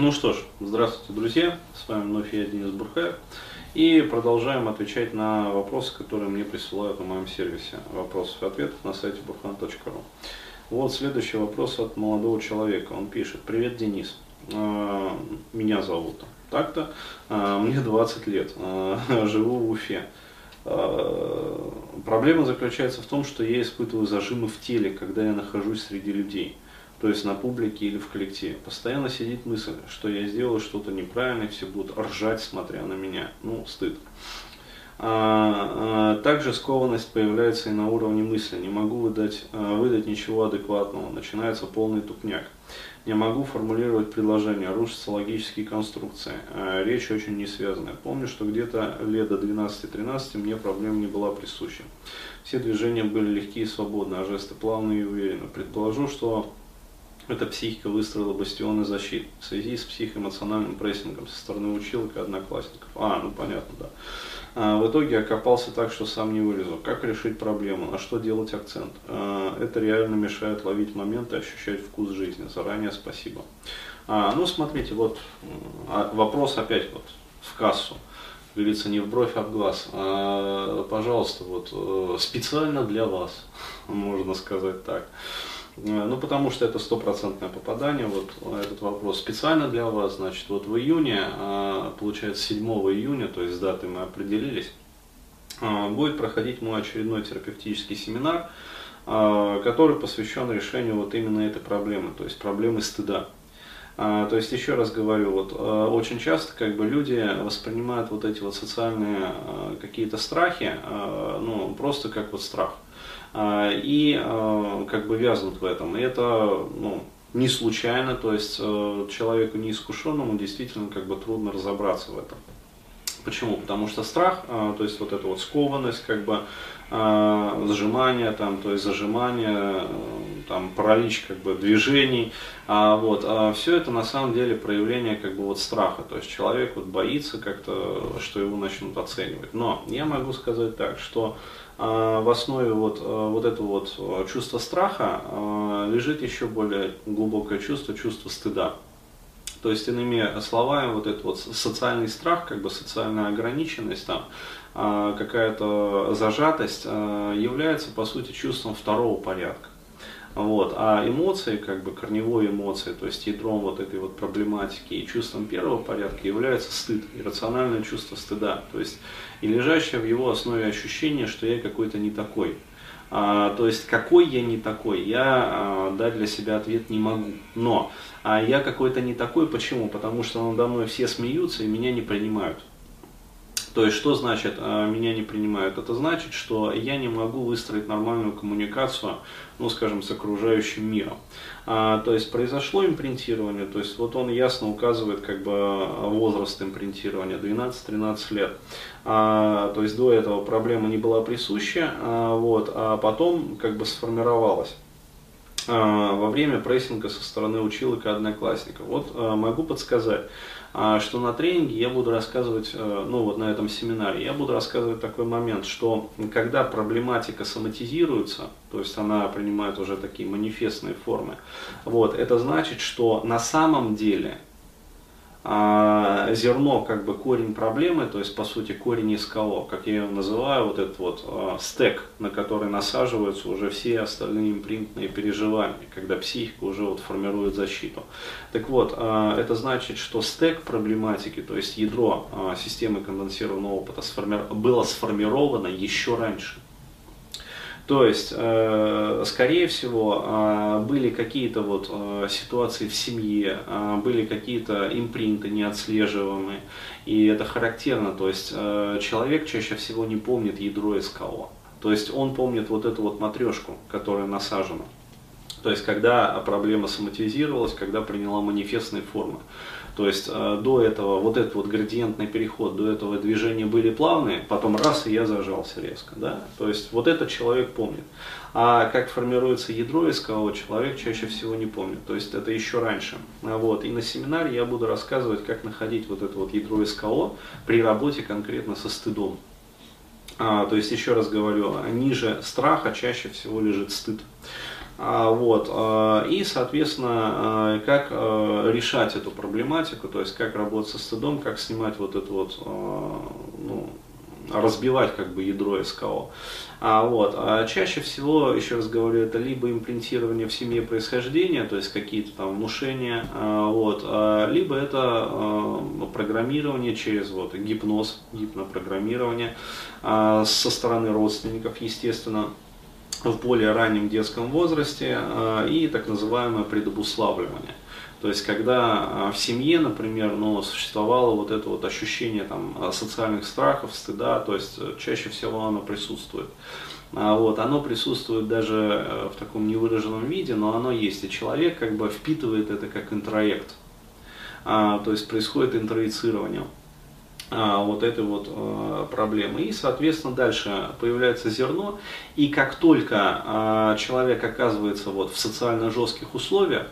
Ну что ж, здравствуйте, друзья, с вами вновь я, Денис Бурхаев, и продолжаем отвечать на вопросы, которые мне присылают на моем сервисе. Вопросов и ответов на сайте burhan.ru. Вот следующий вопрос от молодого человека, он пишет, привет, Денис, а, меня зовут так-то, а, мне 20 лет, а, живу в Уфе. Проблема заключается в том, что я испытываю зажимы в теле, когда я нахожусь среди людей то есть на публике или в коллективе. Постоянно сидит мысль, что я сделаю что-то неправильно, все будут ржать, смотря на меня. Ну, стыд. А, а, также скованность появляется и на уровне мысли. Не могу выдать, а, выдать ничего адекватного. Начинается полный тупняк. Не могу формулировать предложения, рушатся логические конструкции. А, речь очень не связанная. Помню, что где-то лет до 12-13 мне проблем не была присуща. Все движения были легкие и свободны, а жесты плавные и уверенны. Предположу, что эта психика выстроила бастионы защиты в связи с психоэмоциональным прессингом со стороны училок и одноклассников. А, ну понятно, да. А, в итоге окопался так, что сам не вылезу. Как решить проблему? На что делать акцент? А, это реально мешает ловить моменты, ощущать вкус жизни. Заранее спасибо. А, ну, смотрите, вот а, вопрос опять вот в кассу. Говорится, не в бровь, а в глаз. А, пожалуйста, вот э, специально для вас, можно сказать так. Э, ну, потому что это стопроцентное попадание, вот этот вопрос специально для вас, значит, вот в июне, а, получается 7 июня, то есть с датой мы определились, будет проходить мой очередной терапевтический семинар, который посвящен решению вот именно этой проблемы, то есть проблемы стыда. То есть, еще раз говорю, вот очень часто как бы люди воспринимают вот эти вот социальные какие-то страхи, ну, просто как вот страх. А, и а, как бы вязнут в этом. И это ну, не случайно, то есть э, человеку неискушенному действительно как бы трудно разобраться в этом. Почему? Потому что страх, а, то есть вот эта вот скованность, как бы сжимание, там, то есть зажимание, там, паралич как бы движений, а, вот, а все это на самом деле проявление как бы вот страха, то есть человек вот боится как-то, что его начнут оценивать. Но я могу сказать так, что в основе вот, вот этого вот чувства страха лежит еще более глубокое чувство, чувство стыда. То есть, иными словами, вот этот вот социальный страх, как бы социальная ограниченность, там, какая-то зажатость является, по сути, чувством второго порядка. Вот. А эмоции, как бы корневой эмоции, то есть ядром вот этой вот проблематики и чувством первого порядка является стыд, иррациональное чувство стыда. То есть и лежащее в его основе ощущение, что я какой-то не такой. А, то есть какой я не такой, я а, дать для себя ответ не могу. Но а я какой-то не такой, почему? Потому что надо мной все смеются и меня не принимают. То есть, что значит а, меня не принимают? Это значит, что я не могу выстроить нормальную коммуникацию, ну, скажем, с окружающим миром. А, то есть, произошло импринтирование, то есть, вот он ясно указывает как бы возраст импринтирования, 12-13 лет. А, то есть, до этого проблема не была присуща, а, вот, а потом как бы сформировалась во время прессинга со стороны училок и одноклассников. Вот а, могу подсказать. А, что на тренинге я буду рассказывать, э, ну вот на этом семинаре, я буду рассказывать такой момент, что когда проблематика соматизируется, то есть она принимает уже такие манифестные формы, вот, это значит, что на самом деле зерно как бы корень проблемы, то есть по сути корень кого, как я его называю, вот этот вот а, стек, на который насаживаются уже все остальные импринтные переживания, когда психика уже вот формирует защиту. Так вот, а, это значит, что стек проблематики, то есть ядро а, системы конденсированного опыта было сформировано еще раньше. То есть, э, скорее всего, э, были какие-то вот э, ситуации в семье, были какие-то импринты неотслеживаемые, и это характерно. То есть, человек чаще всего не помнит ядро СКО. То есть, он помнит вот эту вот матрешку, которая насажена. То есть, когда проблема соматизировалась, когда приняла манифестные формы. То есть э, до этого вот этот вот градиентный переход, до этого движения были плавные, потом раз и я зажался резко. Да? То есть вот этот человек помнит. А как формируется ядро СКО, человек чаще всего не помнит. То есть это еще раньше. Вот. И на семинаре я буду рассказывать, как находить вот это вот ядро СКО при работе конкретно со стыдом. А, то есть еще раз говорю, ниже страха чаще всего лежит стыд. А, вот, а, и, соответственно, а, как решать эту проблематику, то есть как работать со стыдом, как снимать вот это вот, ну, разбивать как бы ядро СКО. А, вот. а чаще всего, еще раз говорю, это либо имплантирование в семье происхождения, то есть какие-то там внушения, а, вот, а, либо это а, программирование через вот, гипноз, гипнопрограммирование а, со стороны родственников, естественно в более раннем детском возрасте э, и так называемое предобуславливание. То есть, когда э, в семье, например, ну, существовало вот это вот ощущение там, социальных страхов, стыда, то есть э, чаще всего оно присутствует. А вот, оно присутствует даже в таком невыраженном виде, но оно есть, и человек как бы впитывает это как интроект. А, то есть происходит интроицирование вот этой вот а, проблемы. И, соответственно, дальше появляется зерно, и как только а, человек оказывается вот в социально жестких условиях,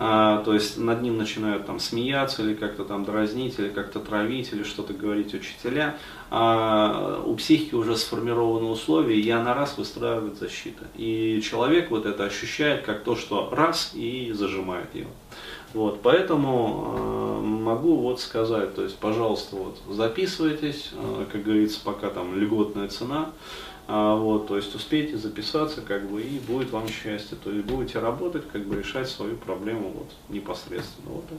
а, то есть над ним начинают там смеяться или как-то там дразнить, или как-то травить, или что-то говорить учителя, а, у психики уже сформированы условия, и она раз выстраивает защиту. И человек вот это ощущает как то, что раз и зажимает его. Вот, поэтому э, могу вот сказать, то есть, пожалуйста, вот, записывайтесь, э, как говорится, пока там льготная цена, э, вот, то есть успейте записаться, как бы, и будет вам счастье, то есть будете работать, как бы решать свою проблему вот непосредственно, вот так.